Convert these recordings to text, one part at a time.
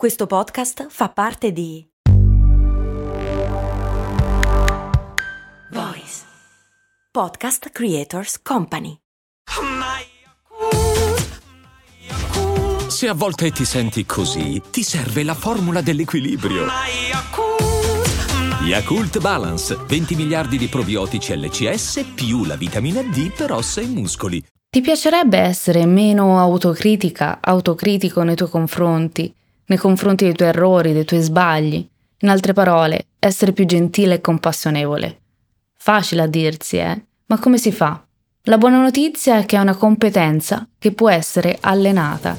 Questo podcast fa parte di Voice Podcast Creators Company. Se a volte ti senti così, ti serve la formula dell'equilibrio. Yakult Balance, 20 miliardi di probiotici LCS più la vitamina D per ossa e muscoli. Ti piacerebbe essere meno autocritica, autocritico nei tuoi confronti? Nei confronti dei tuoi errori, dei tuoi sbagli. In altre parole, essere più gentile e compassionevole. Facile a dirsi, eh? Ma come si fa? La buona notizia è che è una competenza che può essere allenata.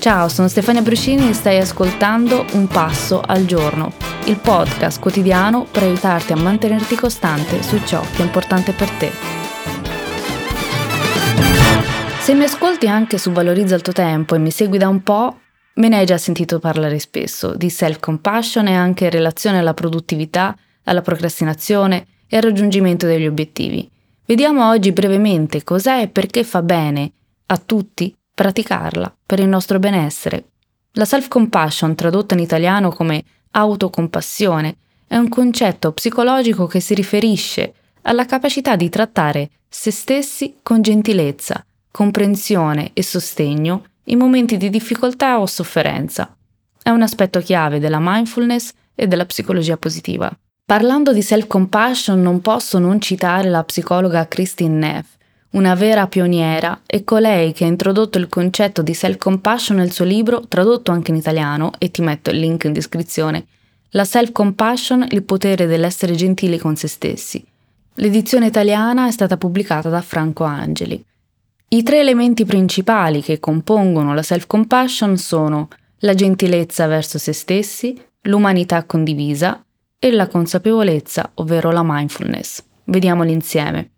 Ciao, sono Stefania Bruscini e stai ascoltando Un Passo al Giorno, il podcast quotidiano per aiutarti a mantenerti costante su ciò che è importante per te. Se mi ascolti anche su Valorizza il tuo tempo e mi segui da un po', Me ne hai già sentito parlare spesso di self-compassion e anche in relazione alla produttività, alla procrastinazione e al raggiungimento degli obiettivi. Vediamo oggi brevemente cos'è e perché fa bene a tutti praticarla per il nostro benessere. La self-compassion, tradotta in italiano come autocompassione, è un concetto psicologico che si riferisce alla capacità di trattare se stessi con gentilezza, comprensione e sostegno in momenti di difficoltà o sofferenza. È un aspetto chiave della mindfulness e della psicologia positiva. Parlando di self-compassion non posso non citare la psicologa Christine Neff, una vera pioniera e colei che ha introdotto il concetto di self-compassion nel suo libro, tradotto anche in italiano, e ti metto il link in descrizione, La self-compassion, il potere dell'essere gentili con se stessi. L'edizione italiana è stata pubblicata da Franco Angeli. I tre elementi principali che compongono la self-compassion sono la gentilezza verso se stessi, l'umanità condivisa e la consapevolezza, ovvero la mindfulness. Vediamoli insieme.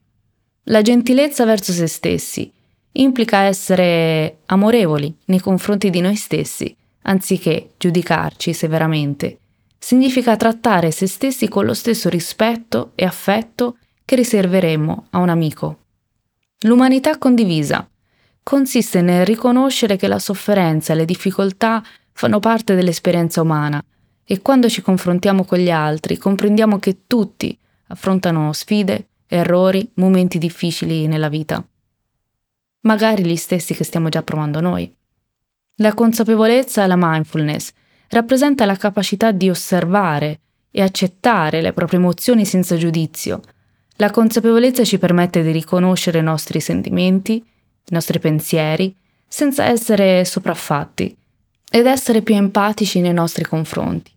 La gentilezza verso se stessi implica essere amorevoli nei confronti di noi stessi, anziché giudicarci severamente. Significa trattare se stessi con lo stesso rispetto e affetto che riserveremmo a un amico. L'umanità condivisa consiste nel riconoscere che la sofferenza e le difficoltà fanno parte dell'esperienza umana e quando ci confrontiamo con gli altri comprendiamo che tutti affrontano sfide, errori, momenti difficili nella vita. Magari gli stessi che stiamo già provando noi. La consapevolezza e la mindfulness rappresenta la capacità di osservare e accettare le proprie emozioni senza giudizio, la consapevolezza ci permette di riconoscere i nostri sentimenti, i nostri pensieri, senza essere sopraffatti ed essere più empatici nei nostri confronti.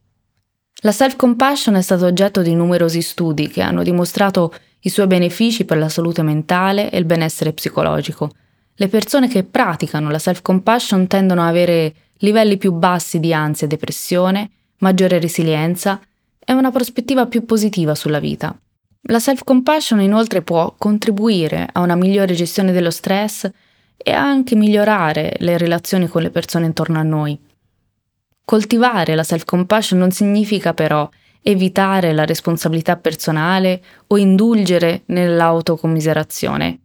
La self-compassion è stato oggetto di numerosi studi che hanno dimostrato i suoi benefici per la salute mentale e il benessere psicologico. Le persone che praticano la self-compassion tendono ad avere livelli più bassi di ansia e depressione, maggiore resilienza e una prospettiva più positiva sulla vita. La self-compassion inoltre può contribuire a una migliore gestione dello stress e anche migliorare le relazioni con le persone intorno a noi. Coltivare la self-compassion non significa però evitare la responsabilità personale o indulgere nell'autocommiserazione.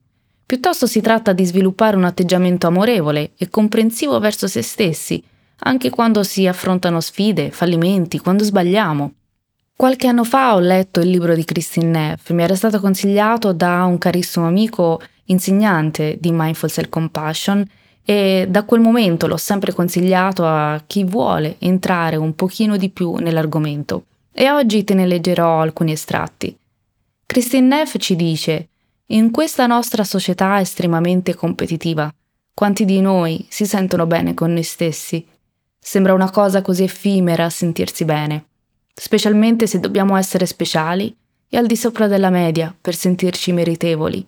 Piuttosto si tratta di sviluppare un atteggiamento amorevole e comprensivo verso se stessi, anche quando si affrontano sfide, fallimenti, quando sbagliamo. Qualche anno fa ho letto il libro di Christine Neff, mi era stato consigliato da un carissimo amico insegnante di Mindful Self Compassion e da quel momento l'ho sempre consigliato a chi vuole entrare un pochino di più nell'argomento e oggi te ne leggerò alcuni estratti. Christine Neff ci dice in questa nostra società estremamente competitiva, quanti di noi si sentono bene con noi stessi? Sembra una cosa così effimera sentirsi bene specialmente se dobbiamo essere speciali e al di sopra della media per sentirci meritevoli.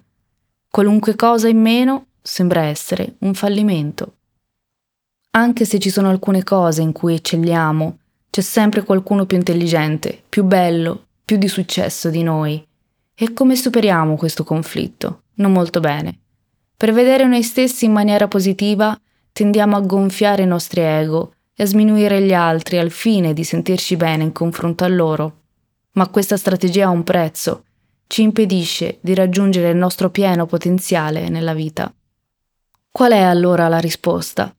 Qualunque cosa in meno sembra essere un fallimento. Anche se ci sono alcune cose in cui eccelliamo, c'è sempre qualcuno più intelligente, più bello, più di successo di noi. E come superiamo questo conflitto? Non molto bene. Per vedere noi stessi in maniera positiva, tendiamo a gonfiare i nostri ego e a sminuire gli altri al fine di sentirci bene in confronto a loro. Ma questa strategia ha un prezzo, ci impedisce di raggiungere il nostro pieno potenziale nella vita. Qual è allora la risposta?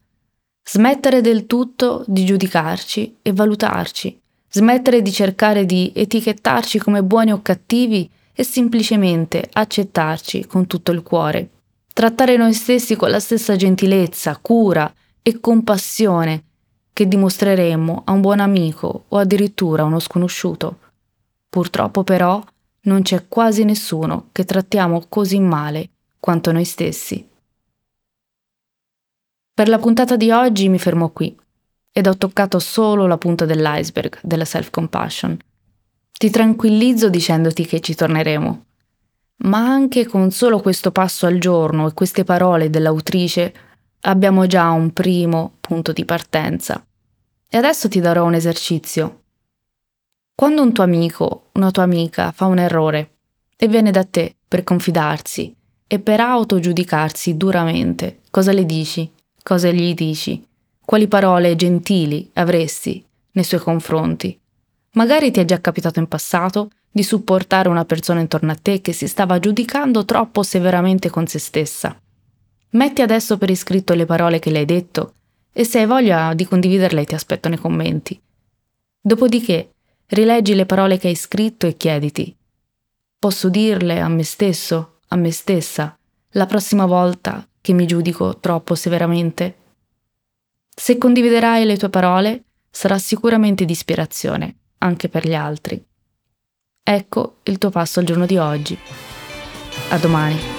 Smettere del tutto di giudicarci e valutarci. Smettere di cercare di etichettarci come buoni o cattivi e semplicemente accettarci con tutto il cuore. Trattare noi stessi con la stessa gentilezza, cura e compassione che dimostreremmo a un buon amico o addirittura a uno sconosciuto. Purtroppo però non c'è quasi nessuno che trattiamo così male quanto noi stessi. Per la puntata di oggi mi fermo qui ed ho toccato solo la punta dell'iceberg della self-compassion. Ti tranquillizzo dicendoti che ci torneremo. Ma anche con solo questo passo al giorno e queste parole dell'autrice abbiamo già un primo punto di partenza. E adesso ti darò un esercizio. Quando un tuo amico, una tua amica fa un errore e viene da te per confidarsi e per autogiudicarsi duramente, cosa le dici? Cosa gli dici? Quali parole gentili avresti nei suoi confronti? Magari ti è già capitato in passato di supportare una persona intorno a te che si stava giudicando troppo severamente con se stessa. Metti adesso per iscritto le parole che le hai detto e se hai voglia di condividerle ti aspetto nei commenti. Dopodiché Rileggi le parole che hai scritto e chiediti. Posso dirle a me stesso, a me stessa, la prossima volta che mi giudico troppo severamente? Se condividerai le tue parole, sarà sicuramente di ispirazione, anche per gli altri. Ecco il tuo passo al giorno di oggi. A domani.